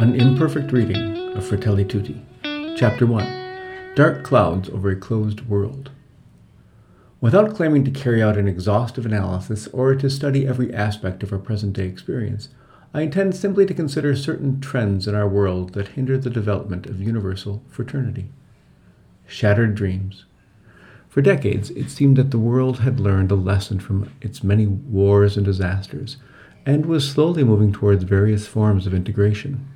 An imperfect reading of Fratelli Tutti, Chapter 1 Dark Clouds Over a Closed World. Without claiming to carry out an exhaustive analysis or to study every aspect of our present day experience, I intend simply to consider certain trends in our world that hinder the development of universal fraternity. Shattered dreams. For decades, it seemed that the world had learned a lesson from its many wars and disasters and was slowly moving towards various forms of integration.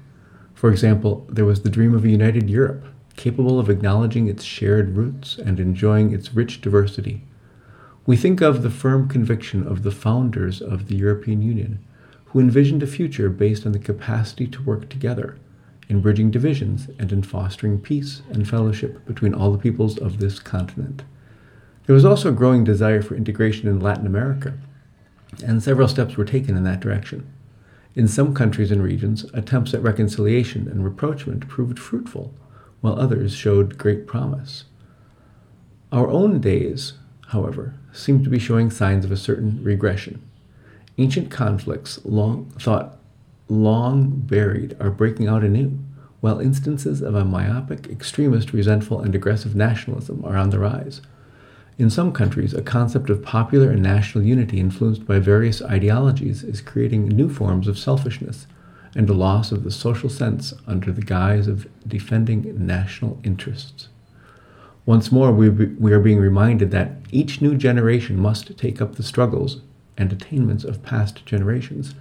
For example, there was the dream of a united Europe, capable of acknowledging its shared roots and enjoying its rich diversity. We think of the firm conviction of the founders of the European Union, who envisioned a future based on the capacity to work together, in bridging divisions and in fostering peace and fellowship between all the peoples of this continent. There was also a growing desire for integration in Latin America, and several steps were taken in that direction. In some countries and regions, attempts at reconciliation and rapprochement proved fruitful, while others showed great promise. Our own days, however, seem to be showing signs of a certain regression. Ancient conflicts, long thought long buried, are breaking out anew, while instances of a myopic, extremist, resentful, and aggressive nationalism are on the rise. In some countries, a concept of popular and national unity influenced by various ideologies is creating new forms of selfishness and a loss of the social sense under the guise of defending national interests. Once more, we, we are being reminded that each new generation must take up the struggles and attainments of past generations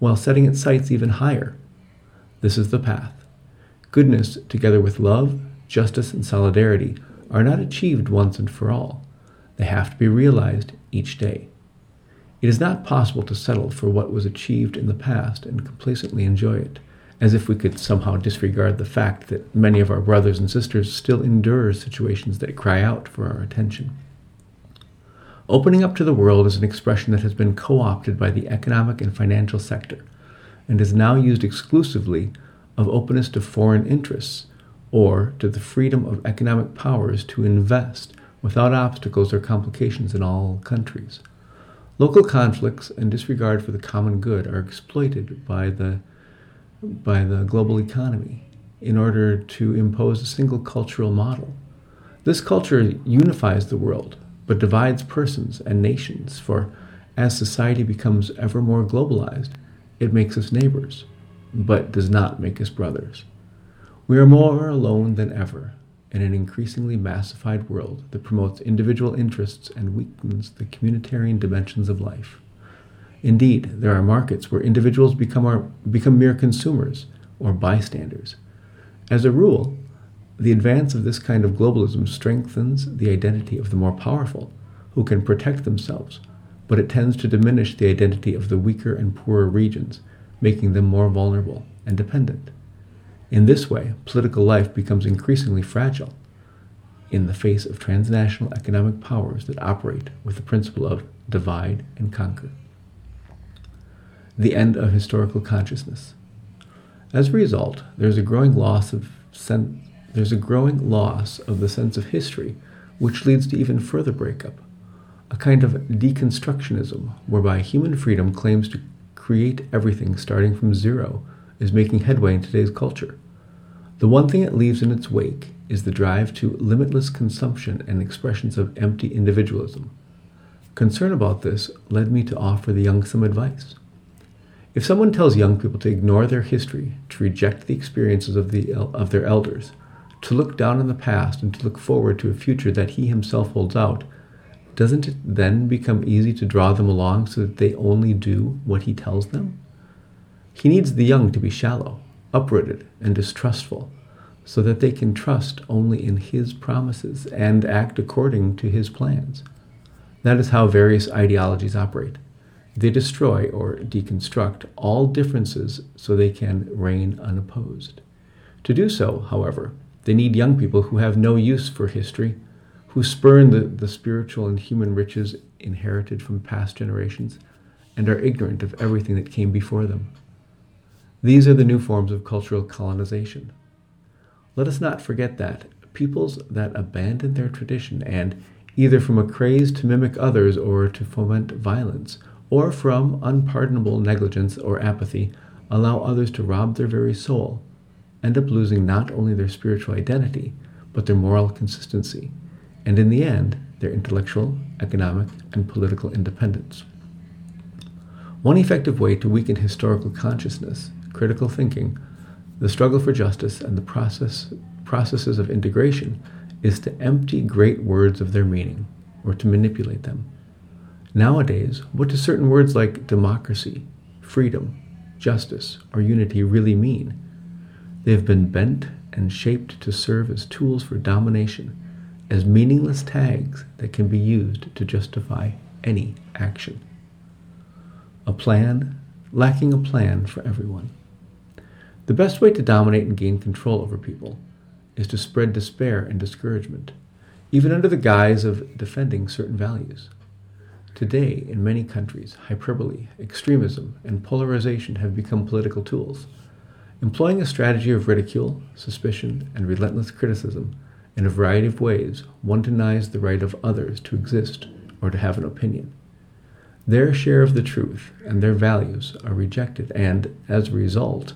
while setting its sights even higher. This is the path. Goodness, together with love, justice, and solidarity, are not achieved once and for all. They have to be realized each day. It is not possible to settle for what was achieved in the past and complacently enjoy it, as if we could somehow disregard the fact that many of our brothers and sisters still endure situations that cry out for our attention. Opening up to the world is an expression that has been co opted by the economic and financial sector and is now used exclusively of openness to foreign interests or to the freedom of economic powers to invest without obstacles or complications in all countries. Local conflicts and disregard for the common good are exploited by the, by the global economy in order to impose a single cultural model. This culture unifies the world, but divides persons and nations, for as society becomes ever more globalized, it makes us neighbors, but does not make us brothers. We are more alone than ever, in an increasingly massified world that promotes individual interests and weakens the communitarian dimensions of life. Indeed, there are markets where individuals become, our, become mere consumers or bystanders. As a rule, the advance of this kind of globalism strengthens the identity of the more powerful, who can protect themselves, but it tends to diminish the identity of the weaker and poorer regions, making them more vulnerable and dependent. In this way, political life becomes increasingly fragile in the face of transnational economic powers that operate with the principle of divide and conquer. The end of historical consciousness. As a result, there's a growing loss of sen- there's a growing loss of the sense of history, which leads to even further breakup. A kind of deconstructionism, whereby human freedom claims to create everything starting from zero, is making headway in today's culture. The one thing it leaves in its wake is the drive to limitless consumption and expressions of empty individualism. Concern about this led me to offer the young some advice. If someone tells young people to ignore their history, to reject the experiences of, the, of their elders, to look down on the past and to look forward to a future that he himself holds out, doesn't it then become easy to draw them along so that they only do what he tells them? He needs the young to be shallow, uprooted and distrustful, so that they can trust only in His promises and act according to His plans. That is how various ideologies operate. They destroy or deconstruct all differences so they can reign unopposed. To do so, however, they need young people who have no use for history, who spurn the, the spiritual and human riches inherited from past generations, and are ignorant of everything that came before them. These are the new forms of cultural colonization. Let us not forget that peoples that abandon their tradition and, either from a craze to mimic others or to foment violence, or from unpardonable negligence or apathy, allow others to rob their very soul, end up losing not only their spiritual identity, but their moral consistency, and in the end, their intellectual, economic, and political independence. One effective way to weaken historical consciousness, critical thinking, the struggle for justice, and the process, processes of integration is to empty great words of their meaning or to manipulate them. Nowadays, what do certain words like democracy, freedom, justice, or unity really mean? They have been bent and shaped to serve as tools for domination, as meaningless tags that can be used to justify any action. A plan, lacking a plan for everyone. The best way to dominate and gain control over people is to spread despair and discouragement, even under the guise of defending certain values. Today, in many countries, hyperbole, extremism, and polarization have become political tools. Employing a strategy of ridicule, suspicion, and relentless criticism in a variety of ways, one denies the right of others to exist or to have an opinion. Their share of the truth and their values are rejected, and, as a result,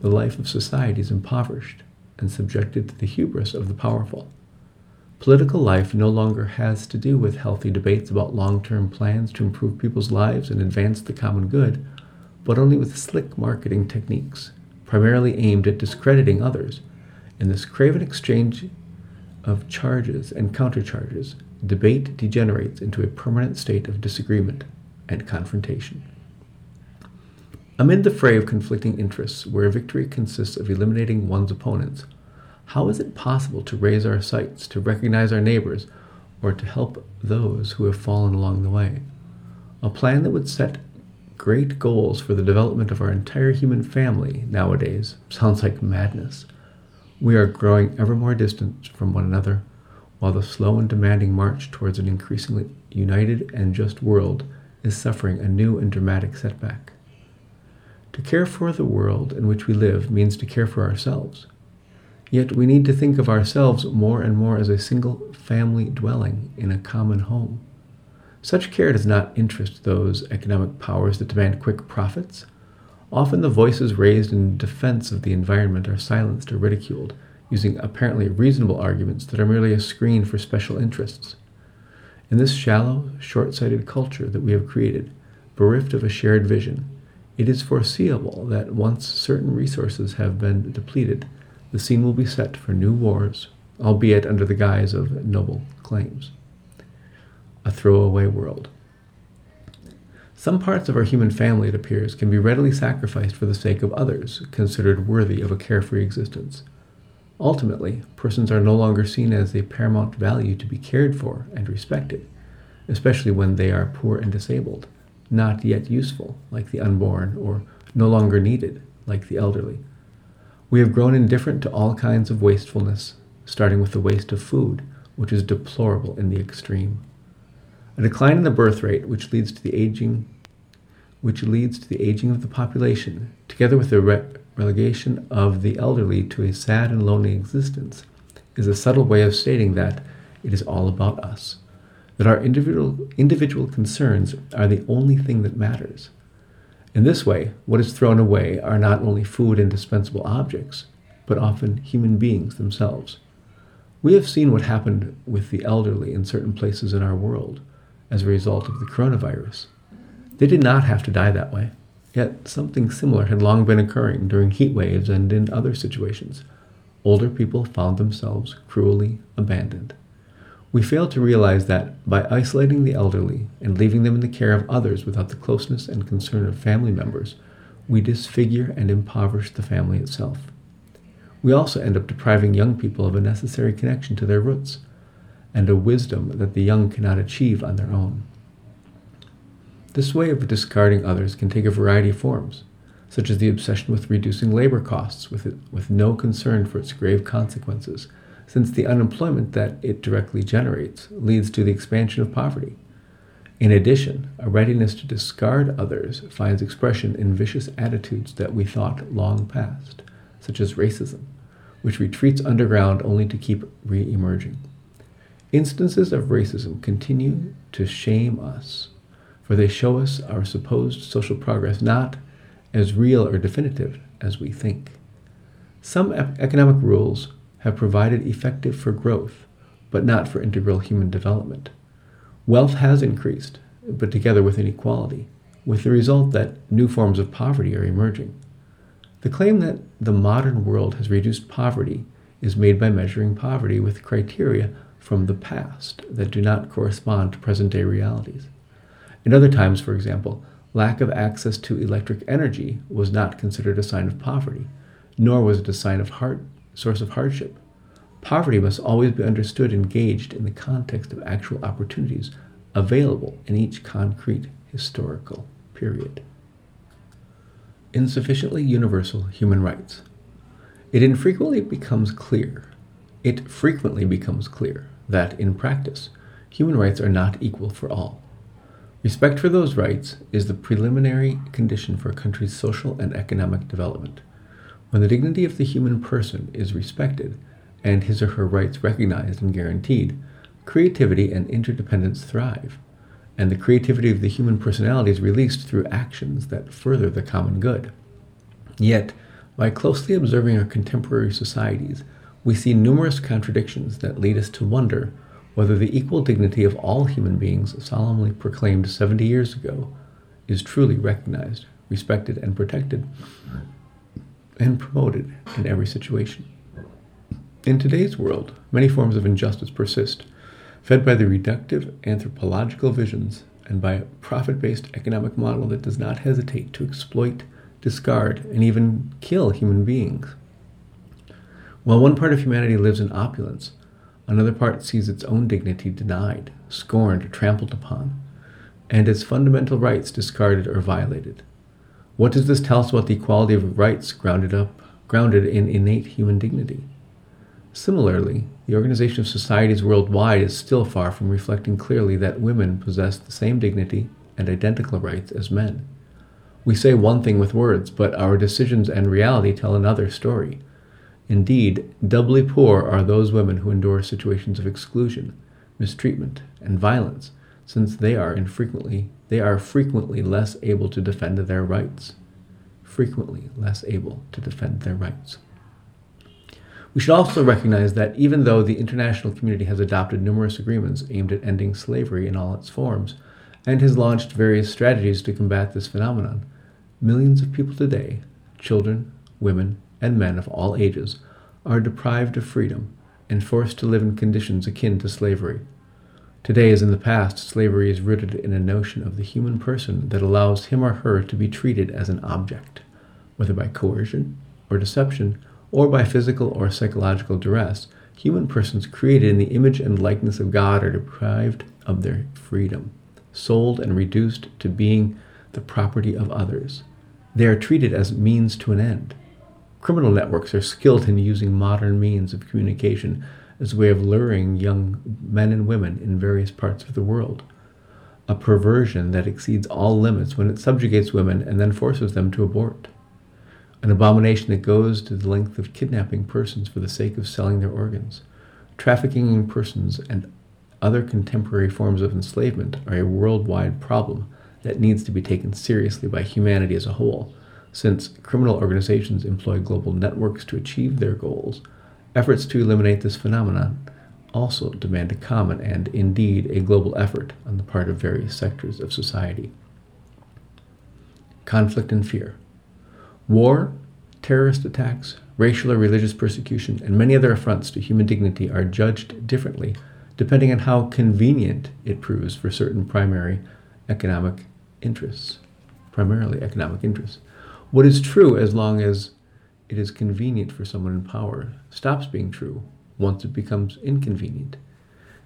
the life of society is impoverished and subjected to the hubris of the powerful. Political life no longer has to do with healthy debates about long term plans to improve people's lives and advance the common good, but only with slick marketing techniques, primarily aimed at discrediting others. In this craven exchange of charges and countercharges, debate degenerates into a permanent state of disagreement and confrontation. Amid the fray of conflicting interests, where victory consists of eliminating one's opponents, how is it possible to raise our sights, to recognize our neighbors, or to help those who have fallen along the way? A plan that would set great goals for the development of our entire human family nowadays sounds like madness. We are growing ever more distant from one another, while the slow and demanding march towards an increasingly united and just world is suffering a new and dramatic setback. To care for the world in which we live means to care for ourselves. Yet we need to think of ourselves more and more as a single family dwelling in a common home. Such care does not interest those economic powers that demand quick profits. Often the voices raised in defense of the environment are silenced or ridiculed, using apparently reasonable arguments that are merely a screen for special interests. In this shallow, short sighted culture that we have created, bereft of a shared vision, it is foreseeable that once certain resources have been depleted, the scene will be set for new wars, albeit under the guise of noble claims. A throwaway world. Some parts of our human family, it appears, can be readily sacrificed for the sake of others considered worthy of a carefree existence. Ultimately, persons are no longer seen as a paramount value to be cared for and respected, especially when they are poor and disabled not yet useful, like the unborn, or no longer needed, like the elderly. We have grown indifferent to all kinds of wastefulness, starting with the waste of food, which is deplorable in the extreme. A decline in the birth rate, which leads to the aging, which leads to the aging of the population, together with the re- relegation of the elderly to a sad and lonely existence, is a subtle way of stating that it is all about us that our individual, individual concerns are the only thing that matters. In this way, what is thrown away are not only food and dispensable objects, but often human beings themselves. We have seen what happened with the elderly in certain places in our world as a result of the coronavirus. They did not have to die that way, yet something similar had long been occurring during heat waves and in other situations. Older people found themselves cruelly abandoned. We fail to realize that by isolating the elderly and leaving them in the care of others without the closeness and concern of family members, we disfigure and impoverish the family itself. We also end up depriving young people of a necessary connection to their roots and a wisdom that the young cannot achieve on their own. This way of discarding others can take a variety of forms, such as the obsession with reducing labor costs with, it, with no concern for its grave consequences since the unemployment that it directly generates leads to the expansion of poverty. In addition, a readiness to discard others finds expression in vicious attitudes that we thought long past, such as racism, which retreats underground only to keep re emerging. Instances of racism continue to shame us, for they show us our supposed social progress not as real or definitive as we think. Some economic rules have provided effective for growth, but not for integral human development. Wealth has increased, but together with inequality, with the result that new forms of poverty are emerging. The claim that the modern world has reduced poverty is made by measuring poverty with criteria from the past that do not correspond to present day realities. In other times, for example, lack of access to electric energy was not considered a sign of poverty, nor was it a sign of heart, source of hardship. Poverty must always be understood and engaged in the context of actual opportunities available in each concrete historical period. Insufficiently universal human rights. It infrequently becomes clear, it frequently becomes clear that, in practice, human rights are not equal for all. Respect for those rights is the preliminary condition for a country's social and economic development. When the dignity of the human person is respected and his or her rights recognized and guaranteed, creativity and interdependence thrive, and the creativity of the human personality is released through actions that further the common good. Yet, by closely observing our contemporary societies, we see numerous contradictions that lead us to wonder whether the equal dignity of all human beings solemnly proclaimed 70 years ago is truly recognized, respected, and protected and promoted in every situation. In today's world, many forms of injustice persist, fed by the reductive anthropological visions and by a profit based economic model that does not hesitate to exploit, discard, and even kill human beings. While one part of humanity lives in opulence, Another part sees its own dignity denied, scorned, trampled upon, and its fundamental rights discarded or violated. What does this tell us about the equality of rights grounded up grounded in innate human dignity? Similarly, the Organization of Societies Worldwide is still far from reflecting clearly that women possess the same dignity and identical rights as men. We say one thing with words, but our decisions and reality tell another story. Indeed, doubly poor are those women who endure situations of exclusion, mistreatment, and violence, since they are infrequently they are frequently less able to defend their rights. Frequently less able to defend their rights. We should also recognize that even though the international community has adopted numerous agreements aimed at ending slavery in all its forms, and has launched various strategies to combat this phenomenon, millions of people today, children, women, and men of all ages are deprived of freedom and forced to live in conditions akin to slavery. Today, as in the past, slavery is rooted in a notion of the human person that allows him or her to be treated as an object, whether by coercion or deception or by physical or psychological duress. Human persons created in the image and likeness of God are deprived of their freedom, sold and reduced to being the property of others. They are treated as means to an end. Criminal networks are skilled in using modern means of communication as a way of luring young men and women in various parts of the world. A perversion that exceeds all limits when it subjugates women and then forces them to abort. An abomination that goes to the length of kidnapping persons for the sake of selling their organs. Trafficking in persons and other contemporary forms of enslavement are a worldwide problem that needs to be taken seriously by humanity as a whole since criminal organizations employ global networks to achieve their goals, efforts to eliminate this phenomenon also demand a common and, indeed, a global effort on the part of various sectors of society. Conflict and fear. War, terrorist attacks, racial or religious persecution, and many other affronts to human dignity are judged differently depending on how convenient it proves for certain primary economic interests, primarily economic interests. What is true as long as it is convenient for someone in power stops being true once it becomes inconvenient.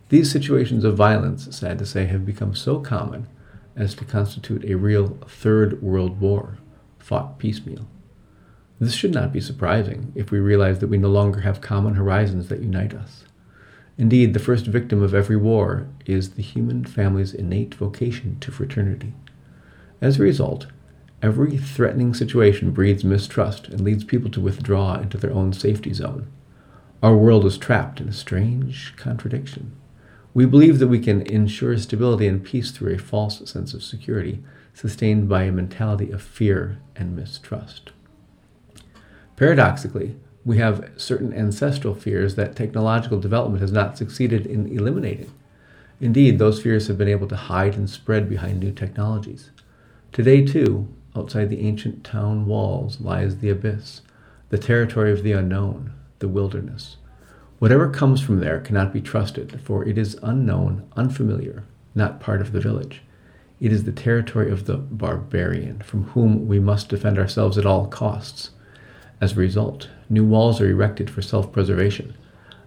These situations of violence, sad to say, have become so common as to constitute a real third world war, fought piecemeal. This should not be surprising if we realize that we no longer have common horizons that unite us. Indeed, the first victim of every war is the human family's innate vocation to fraternity. As a result, Every threatening situation breeds mistrust and leads people to withdraw into their own safety zone. Our world is trapped in a strange contradiction. We believe that we can ensure stability and peace through a false sense of security, sustained by a mentality of fear and mistrust. Paradoxically, we have certain ancestral fears that technological development has not succeeded in eliminating. Indeed, those fears have been able to hide and spread behind new technologies. Today, too, outside the ancient town walls lies the abyss, the territory of the unknown, the wilderness. Whatever comes from there cannot be trusted, for it is unknown, unfamiliar, not part of the village. It is the territory of the barbarian, from whom we must defend ourselves at all costs. As a result, new walls are erected for self preservation.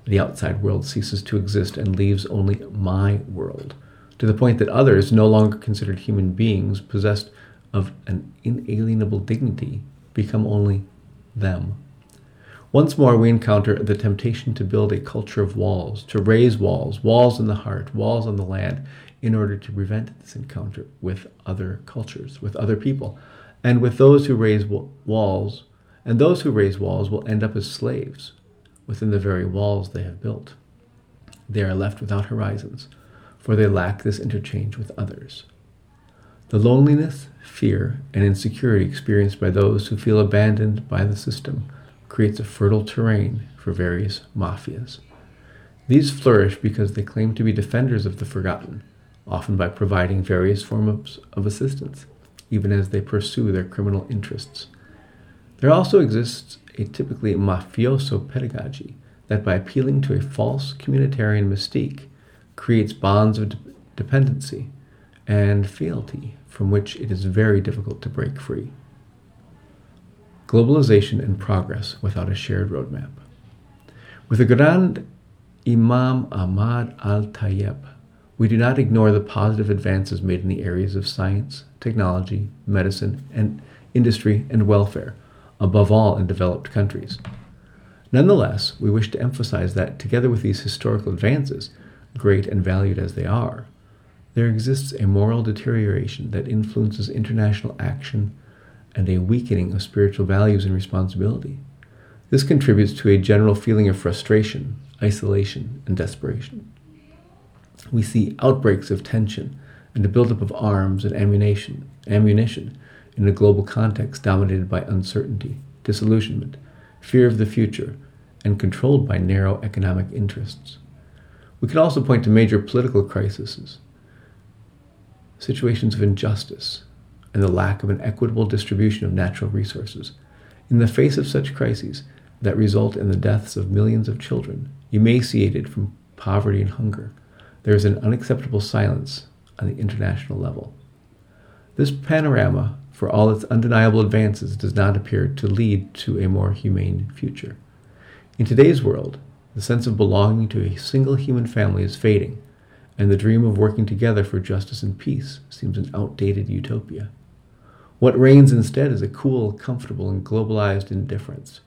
The outside world ceases to exist and leaves only my world, to the point that others, no longer considered human beings possessed of an inalienable dignity, become only them. Once more, we encounter the temptation to build a culture of walls, to raise walls, walls in the heart, walls on the land, in order to prevent this encounter with other cultures, with other people. And with those who raise walls, and those who raise walls will end up as slaves within the very walls they have built. They are left without horizons, for they lack this interchange with others. The loneliness, fear, and insecurity experienced by those who feel abandoned by the system creates a fertile terrain for various mafias. These flourish because they claim to be defenders of the forgotten, often by providing various forms of assistance, even as they pursue their criminal interests. There also exists a typically mafioso pedagogy that, by appealing to a false communitarian mystique, creates bonds of de- dependency and fealty from which it is very difficult to break free. Globalization and progress without a shared roadmap. With the Grand Imam Ahmad al Tayyib, we do not ignore the positive advances made in the areas of science, technology, medicine, and industry and welfare above all in developed countries. Nonetheless, we wish to emphasize that, together with these historical advances, great and valued as they are, there exists a moral deterioration that influences international action and a weakening of spiritual values and responsibility. This contributes to a general feeling of frustration, isolation, and desperation. We see outbreaks of tension and a buildup of arms and ammunition, ammunition in a global context dominated by uncertainty, disillusionment, fear of the future, and controlled by narrow economic interests. We can also point to major political crises, situations of injustice, and the lack of an equitable distribution of natural resources. In the face of such crises that result in the deaths of millions of children, emaciated from poverty and hunger, there is an unacceptable silence on the international level. This panorama for all its undeniable advances, does not appear to lead to a more humane future. In today's world, the sense of belonging to a single human family is fading, and the dream of working together for justice and peace seems an outdated utopia. What reigns instead is a cool, comfortable, and globalized indifference,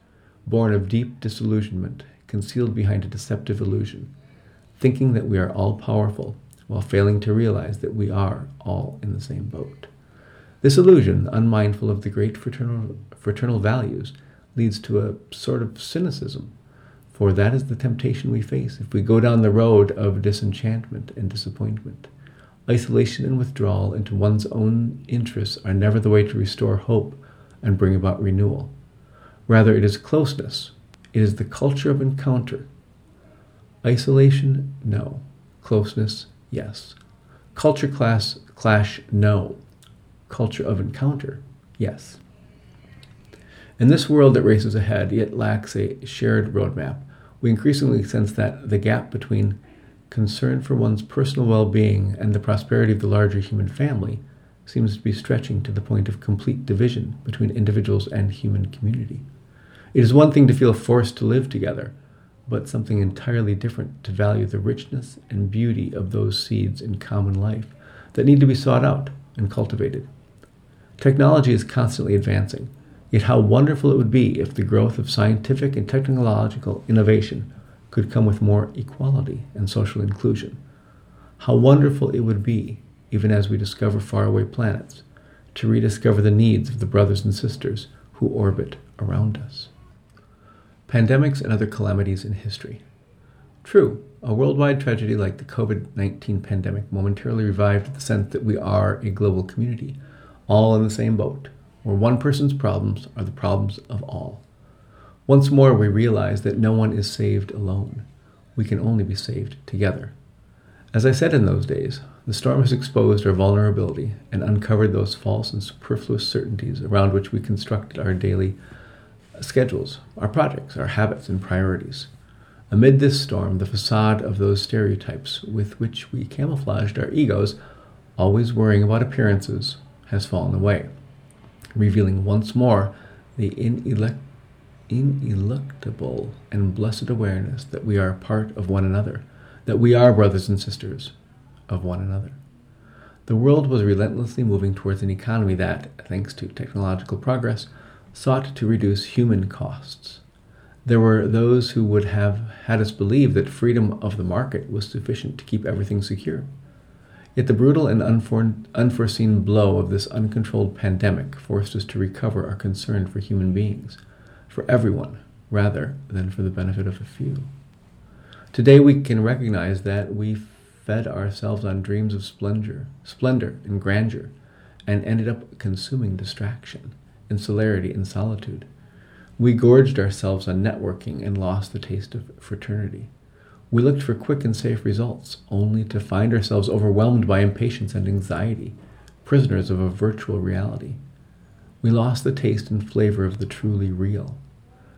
born of deep disillusionment, concealed behind a deceptive illusion, thinking that we are all powerful while failing to realize that we are all in the same boat. This illusion, unmindful of the great fraternal, fraternal values, leads to a sort of cynicism, for that is the temptation we face if we go down the road of disenchantment and disappointment. Isolation and withdrawal into one's own interests are never the way to restore hope and bring about renewal. Rather, it is closeness, it is the culture of encounter. Isolation, no. Closeness, yes. Culture class clash, no culture of encounter? Yes. In this world that races ahead yet lacks a shared roadmap, we increasingly sense that the gap between concern for one's personal well being and the prosperity of the larger human family seems to be stretching to the point of complete division between individuals and human community. It is one thing to feel forced to live together, but something entirely different to value the richness and beauty of those seeds in common life that need to be sought out and cultivated. Technology is constantly advancing, yet how wonderful it would be if the growth of scientific and technological innovation could come with more equality and social inclusion. How wonderful it would be, even as we discover faraway planets, to rediscover the needs of the brothers and sisters who orbit around us. Pandemics and other calamities in history. True, a worldwide tragedy like the COVID 19 pandemic momentarily revived the sense that we are a global community all in the same boat, where one person's problems are the problems of all. Once more, we realize that no one is saved alone. We can only be saved together. As I said in those days, the storm has exposed our vulnerability and uncovered those false and superfluous certainties around which we constructed our daily schedules, our projects, our habits, and priorities. Amid this storm, the facade of those stereotypes with which we camouflaged our egos, always worrying about appearances, has fallen away, revealing once more the inelect- ineluctable and blessed awareness that we are part of one another, that we are brothers and sisters of one another. The world was relentlessly moving towards an economy that, thanks to technological progress, sought to reduce human costs. There were those who would have had us believe that freedom of the market was sufficient to keep everything secure. Yet the brutal and unforeseen blow of this uncontrolled pandemic forced us to recover our concern for human beings, for everyone, rather than for the benefit of a few. Today we can recognize that we fed ourselves on dreams of splendor, splendor and grandeur, and ended up consuming distraction, insularity, and solitude. We gorged ourselves on networking and lost the taste of fraternity. We looked for quick and safe results, only to find ourselves overwhelmed by impatience and anxiety, prisoners of a virtual reality. We lost the taste and flavor of the truly real.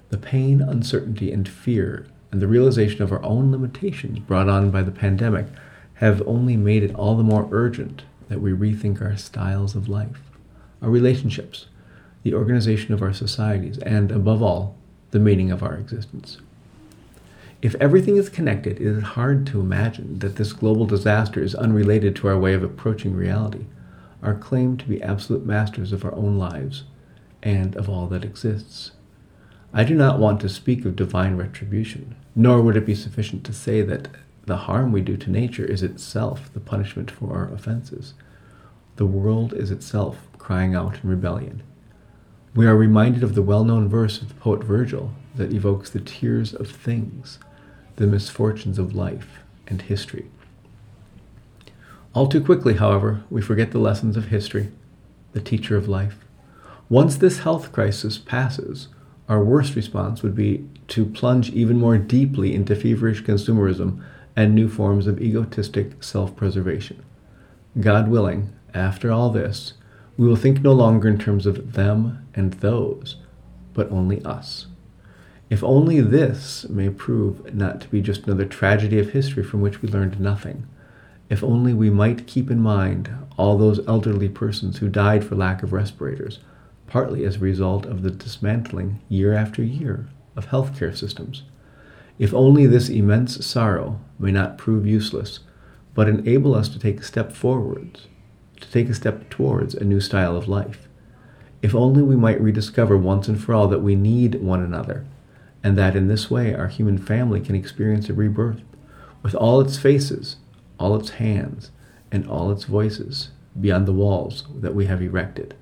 The pain, uncertainty, and fear, and the realization of our own limitations brought on by the pandemic have only made it all the more urgent that we rethink our styles of life, our relationships, the organization of our societies, and, above all, the meaning of our existence. If everything is connected, it is hard to imagine that this global disaster is unrelated to our way of approaching reality, our claim to be absolute masters of our own lives and of all that exists. I do not want to speak of divine retribution, nor would it be sufficient to say that the harm we do to nature is itself the punishment for our offenses. The world is itself crying out in rebellion. We are reminded of the well known verse of the poet Virgil that evokes the tears of things, the misfortunes of life and history. All too quickly, however, we forget the lessons of history, the teacher of life. Once this health crisis passes, our worst response would be to plunge even more deeply into feverish consumerism and new forms of egotistic self preservation. God willing, after all this, we will think no longer in terms of them and those, but only us. If only this may prove not to be just another tragedy of history from which we learned nothing. If only we might keep in mind all those elderly persons who died for lack of respirators, partly as a result of the dismantling, year after year, of healthcare systems. If only this immense sorrow may not prove useless, but enable us to take a step forwards to take a step towards a new style of life. If only we might rediscover once and for all that we need one another, and that in this way our human family can experience a rebirth, with all its faces, all its hands, and all its voices beyond the walls that we have erected.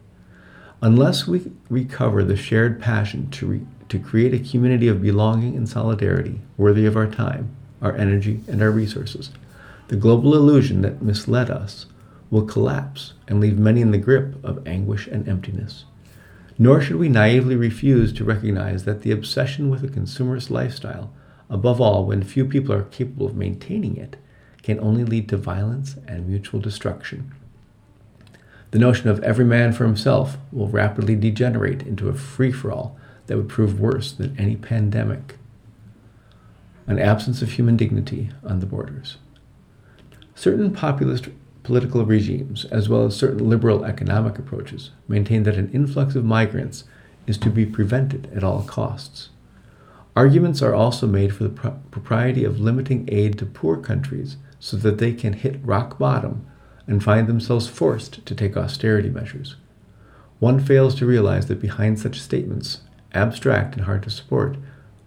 Unless we recover the shared passion to, re- to create a community of belonging and solidarity worthy of our time, our energy, and our resources, the global illusion that misled us will collapse and leave many in the grip of anguish and emptiness. Nor should we naively refuse to recognize that the obsession with a consumerist lifestyle, above all when few people are capable of maintaining it, can only lead to violence and mutual destruction. The notion of every man for himself will rapidly degenerate into a free for all that would prove worse than any pandemic. An absence of human dignity on the borders. Certain populist political regimes, as well as certain liberal economic approaches, maintain that an influx of migrants is to be prevented at all costs. Arguments are also made for the pro- propriety of limiting aid to poor countries so that they can hit rock bottom and find themselves forced to take austerity measures. One fails to realize that behind such statements, abstract and hard to support,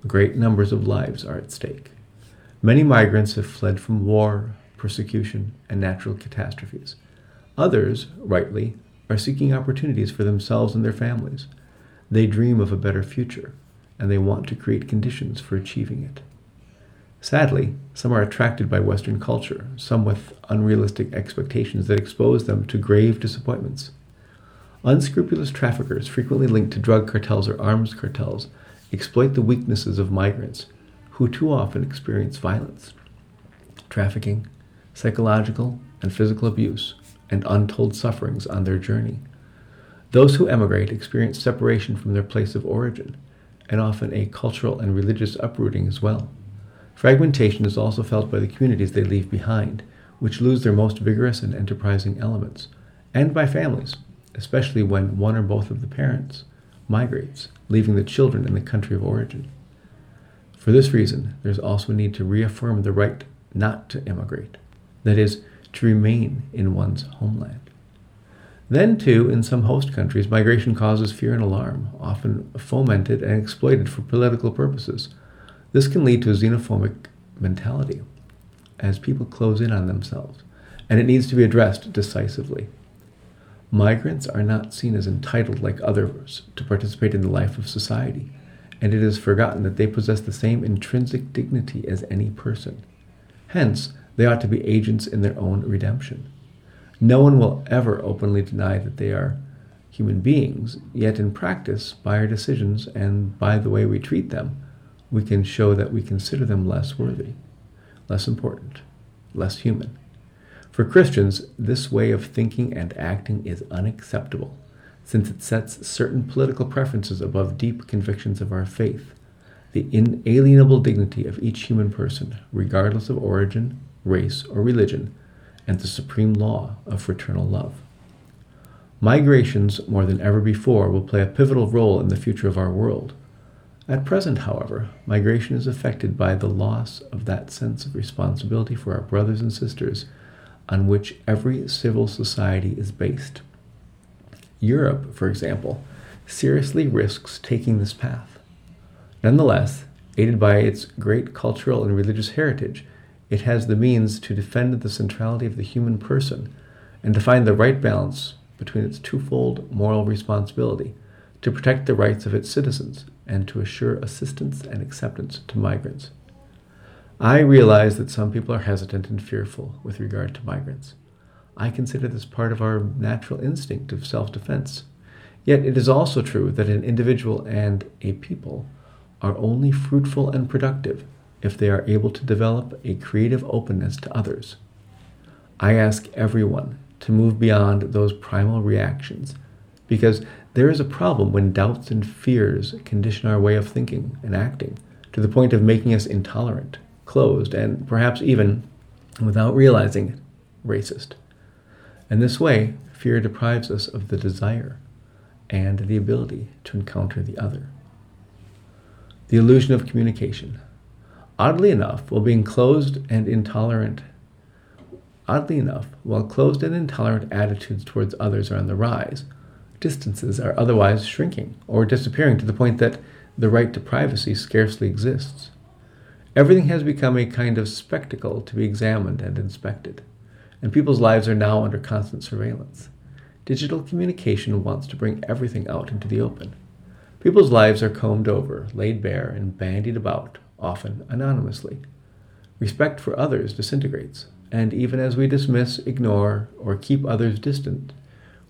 great numbers of lives are at stake. Many migrants have fled from war, persecution, and natural catastrophes. Others, rightly, are seeking opportunities for themselves and their families. They dream of a better future, and they want to create conditions for achieving it. Sadly, some are attracted by Western culture, some with unrealistic expectations that expose them to grave disappointments. Unscrupulous traffickers, frequently linked to drug cartels or arms cartels, exploit the weaknesses of migrants, who too often experience violence, trafficking, psychological and physical abuse, and untold sufferings on their journey. Those who emigrate experience separation from their place of origin, and often a cultural and religious uprooting as well. Fragmentation is also felt by the communities they leave behind, which lose their most vigorous and enterprising elements, and by families, especially when one or both of the parents migrates, leaving the children in the country of origin. For this reason, there's also a need to reaffirm the right not to immigrate, that is, to remain in one's homeland. Then, too, in some host countries, migration causes fear and alarm, often fomented and exploited for political purposes. This can lead to a xenophobic mentality as people close in on themselves, and it needs to be addressed decisively. Migrants are not seen as entitled like others to participate in the life of society, and it is forgotten that they possess the same intrinsic dignity as any person. Hence, they ought to be agents in their own redemption. No one will ever openly deny that they are human beings, yet in practice, by our decisions and by the way we treat them, we can show that we consider them less worthy, less important, less human. For Christians, this way of thinking and acting is unacceptable, since it sets certain political preferences above deep convictions of our faith, the inalienable dignity of each human person, regardless of origin, race, or religion and the supreme law of fraternal love. Migrations, more than ever before, will play a pivotal role in the future of our world. At present, however, migration is affected by the loss of that sense of responsibility for our brothers and sisters on which every civil society is based. Europe, for example, seriously risks taking this path. Nonetheless, aided by its great cultural and religious heritage, it has the means to defend the centrality of the human person and to find the right balance between its twofold moral responsibility to protect the rights of its citizens and to assure assistance and acceptance to migrants. I realize that some people are hesitant and fearful with regard to migrants. I consider this part of our natural instinct of self defense. Yet it is also true that an individual and a people are only fruitful and productive if they are able to develop a creative openness to others. I ask everyone to move beyond those primal reactions because there is a problem when doubts and fears condition our way of thinking and acting to the point of making us intolerant, closed, and perhaps even, without realizing it, racist. In this way, fear deprives us of the desire and the ability to encounter the other. The illusion of communication. Oddly enough, while being closed and intolerant, oddly enough, while closed and intolerant attitudes towards others are on the rise, distances are otherwise shrinking or disappearing to the point that the right to privacy scarcely exists. Everything has become a kind of spectacle to be examined and inspected, and people's lives are now under constant surveillance. Digital communication wants to bring everything out into the open. People's lives are combed over, laid bare, and bandied about often anonymously. Respect for others disintegrates, and even as we dismiss, ignore, or keep others distant,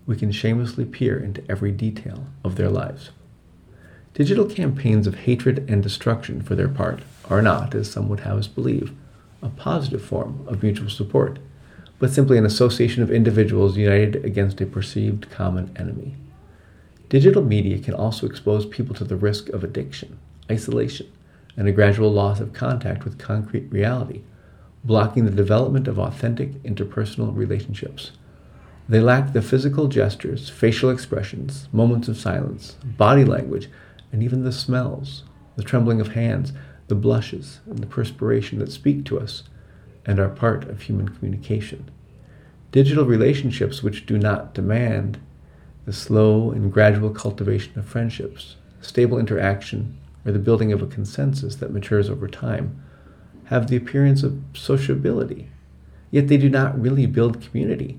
we can shamelessly peer into every detail of their lives. Digital campaigns of hatred and destruction, for their part, are not, as some would have us believe, a positive form of mutual support, but simply an association of individuals united against a perceived common enemy. Digital media can also expose people to the risk of addiction, isolation, and a gradual loss of contact with concrete reality, blocking the development of authentic interpersonal relationships. They lack the physical gestures, facial expressions, moments of silence, body language, and even the smells, the trembling of hands, the blushes, and the perspiration that speak to us and are part of human communication. Digital relationships which do not demand the slow and gradual cultivation of friendships, stable interaction, or the building of a consensus that matures over time, have the appearance of sociability. Yet they do not really build community.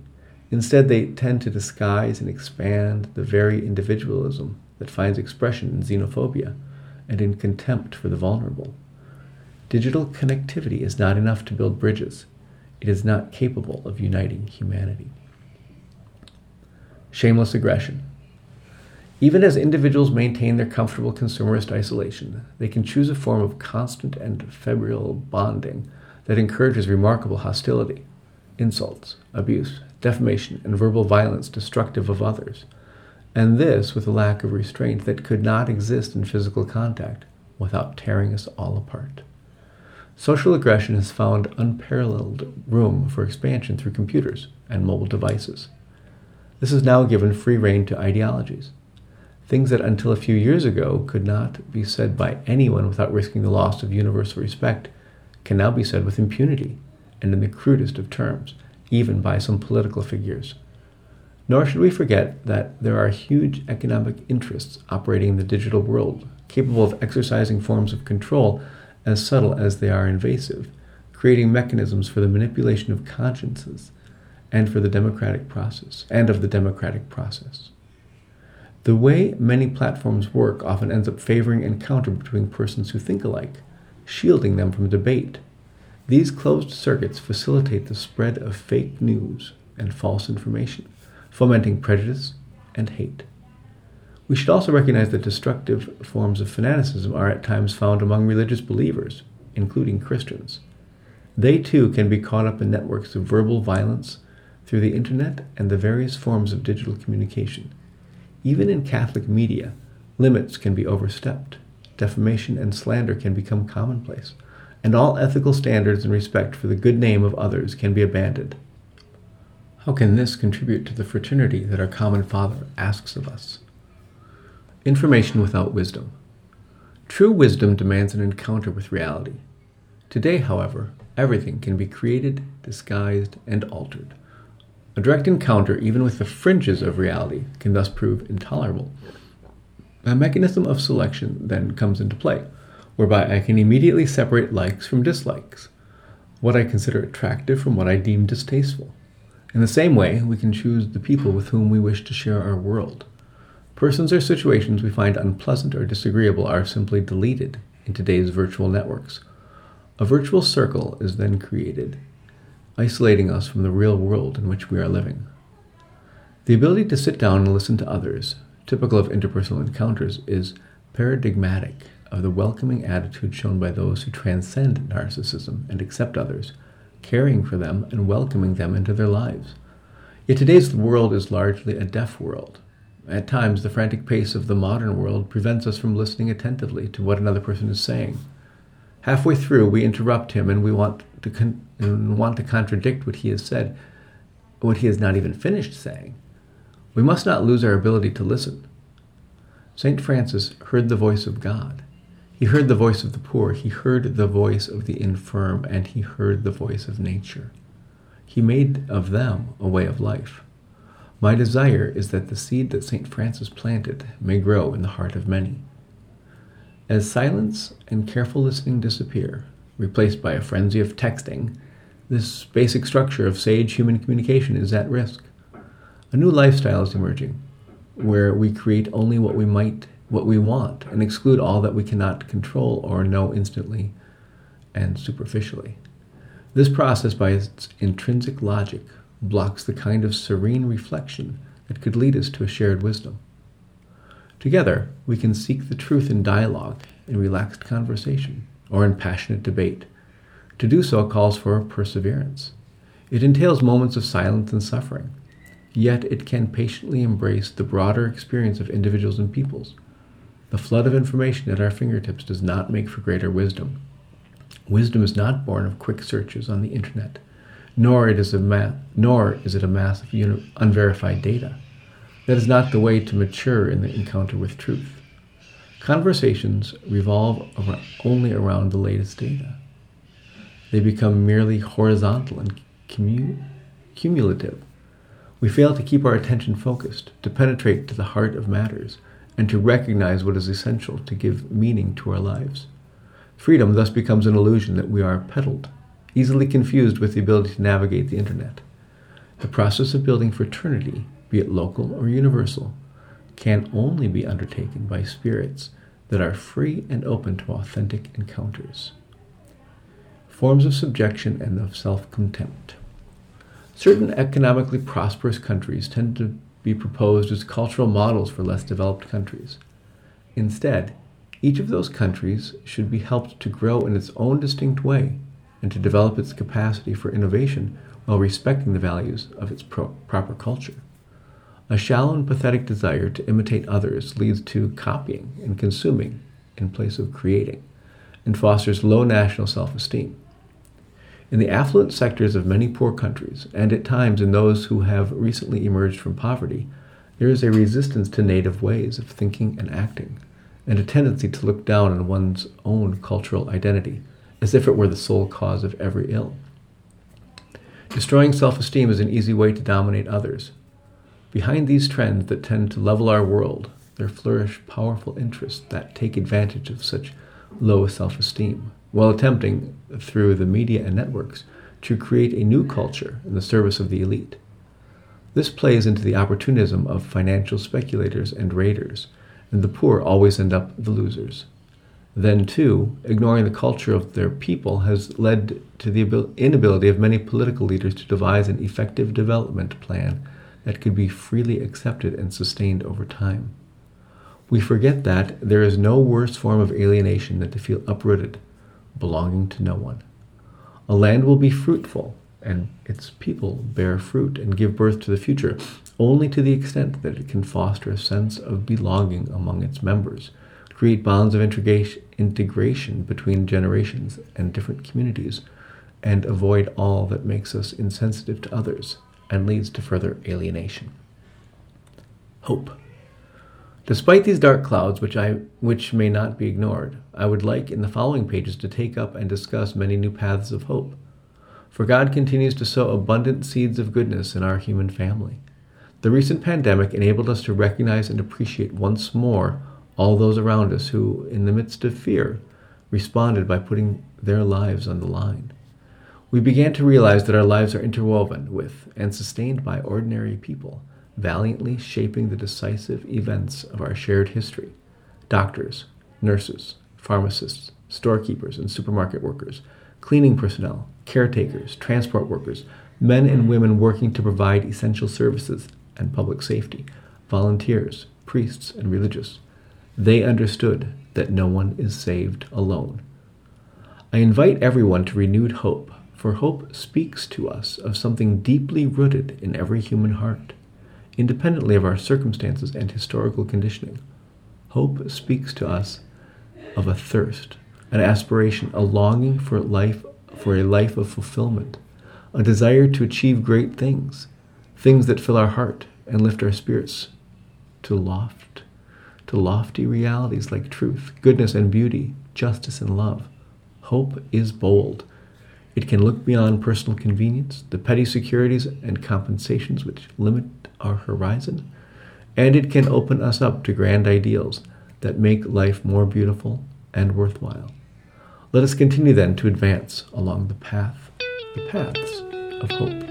Instead, they tend to disguise and expand the very individualism that finds expression in xenophobia and in contempt for the vulnerable. Digital connectivity is not enough to build bridges. It is not capable of uniting humanity. Shameless aggression. Even as individuals maintain their comfortable consumerist isolation, they can choose a form of constant and febrile bonding that encourages remarkable hostility, insults, abuse, defamation, and verbal violence destructive of others, and this with a lack of restraint that could not exist in physical contact without tearing us all apart. Social aggression has found unparalleled room for expansion through computers and mobile devices. This has now given free rein to ideologies. Things that until a few years ago could not be said by anyone without risking the loss of universal respect can now be said with impunity and in the crudest of terms, even by some political figures. Nor should we forget that there are huge economic interests operating in the digital world, capable of exercising forms of control as subtle as they are invasive, creating mechanisms for the manipulation of consciences and for the democratic process, and of the democratic process. The way many platforms work often ends up favoring encounter between persons who think alike, shielding them from debate. These closed circuits facilitate the spread of fake news and false information, fomenting prejudice and hate. We should also recognize that destructive forms of fanaticism are at times found among religious believers, including Christians. They too can be caught up in networks of verbal violence through the internet and the various forms of digital communication even in Catholic media, limits can be overstepped, defamation and slander can become commonplace, and all ethical standards and respect for the good name of others can be abandoned. How can this contribute to the fraternity that our common Father asks of us? Information without wisdom. True wisdom demands an encounter with reality. Today, however, everything can be created, disguised, and altered a direct encounter, even with the fringes of reality, can thus prove intolerable. A mechanism of selection then comes into play, whereby I can immediately separate likes from dislikes, what I consider attractive from what I deem distasteful. In the same way, we can choose the people with whom we wish to share our world. Persons or situations we find unpleasant or disagreeable are simply deleted in today's virtual networks. A virtual circle is then created isolating us from the real world in which we are living. The ability to sit down and listen to others, typical of interpersonal encounters, is paradigmatic of the welcoming attitude shown by those who transcend narcissism and accept others, caring for them and welcoming them into their lives. Yet today's world is largely a deaf world. At times, the frantic pace of the modern world prevents us from listening attentively to what another person is saying. Halfway through, we interrupt him and we want to con- and want to contradict what he has said, what he has not even finished saying. We must not lose our ability to listen. St. Francis heard the voice of God. He heard the voice of the poor, he heard the voice of the infirm, and he heard the voice of nature. He made of them a way of life. My desire is that the seed that St. Francis planted may grow in the heart of many. As silence and careful listening disappear, replaced by a frenzy of texting, this basic structure of sage human communication is at risk. A new lifestyle is emerging, where we create only what we might what we want and exclude all that we cannot control or know instantly and superficially. This process, by its intrinsic logic, blocks the kind of serene reflection that could lead us to a shared wisdom. Together, we can seek the truth in dialogue, in relaxed conversation, or in passionate debate. To do so calls for perseverance. It entails moments of silence and suffering, yet it can patiently embrace the broader experience of individuals and peoples. The flood of information at our fingertips does not make for greater wisdom. Wisdom is not born of quick searches on the internet, nor, it is a ma- nor is it a mass of unverified data. That is not the way to mature in the encounter with truth. Conversations revolve only around the latest data. They become merely horizontal and cumulative. We fail to keep our attention focused, to penetrate to the heart of matters, and to recognize what is essential to give meaning to our lives. Freedom thus becomes an illusion that we are peddled, easily confused with the ability to navigate the internet. The process of building fraternity be it local or universal, can only be undertaken by spirits that are free and open to authentic encounters. Forms of subjection and of self contempt. Certain economically prosperous countries tend to be proposed as cultural models for less developed countries. Instead, each of those countries should be helped to grow in its own distinct way and to develop its capacity for innovation while respecting the values of its pro- proper culture. A shallow and pathetic desire to imitate others leads to copying and consuming in place of creating, and fosters low national self esteem. In the affluent sectors of many poor countries, and at times in those who have recently emerged from poverty, there is a resistance to native ways of thinking and acting, and a tendency to look down on one's own cultural identity, as if it were the sole cause of every ill. Destroying self esteem is an easy way to dominate others. Behind these trends that tend to level our world, there flourish powerful interests that take advantage of such low self esteem, while attempting, through the media and networks, to create a new culture in the service of the elite. This plays into the opportunism of financial speculators and raiders, and the poor always end up the losers. Then, too, ignoring the culture of their people has led to the inability of many political leaders to devise an effective development plan that could be freely accepted and sustained over time. We forget that there is no worse form of alienation than to feel uprooted, belonging to no one. A land will be fruitful, and its people bear fruit and give birth to the future only to the extent that it can foster a sense of belonging among its members create bonds of integration between generations and different communities, and avoid all that makes us insensitive to others and leads to further alienation. Hope. Despite these dark clouds, which, I, which may not be ignored, I would like in the following pages to take up and discuss many new paths of hope. For God continues to sow abundant seeds of goodness in our human family. The recent pandemic enabled us to recognize and appreciate once more all those around us who, in the midst of fear, responded by putting their lives on the line. We began to realize that our lives are interwoven with and sustained by ordinary people, valiantly shaping the decisive events of our shared history. Doctors, nurses, pharmacists, storekeepers and supermarket workers, cleaning personnel, caretakers, transport workers, men and women working to provide essential services and public safety, volunteers, priests, and religious. They understood that no one is saved alone. I invite everyone to renewed hope, for hope speaks to us of something deeply rooted in every human heart, independently of our circumstances and historical conditioning. Hope speaks to us of a thirst, an aspiration, a longing for life for a life of fulfillment, a desire to achieve great things, things that fill our heart and lift our spirits to loft to lofty realities like truth, goodness and beauty, justice and love. Hope is bold. It can look beyond personal convenience, the petty securities and compensations which limit our horizon, and it can open us up to grand ideals that make life more beautiful and worthwhile. Let us continue then to advance along the path, the paths of hope.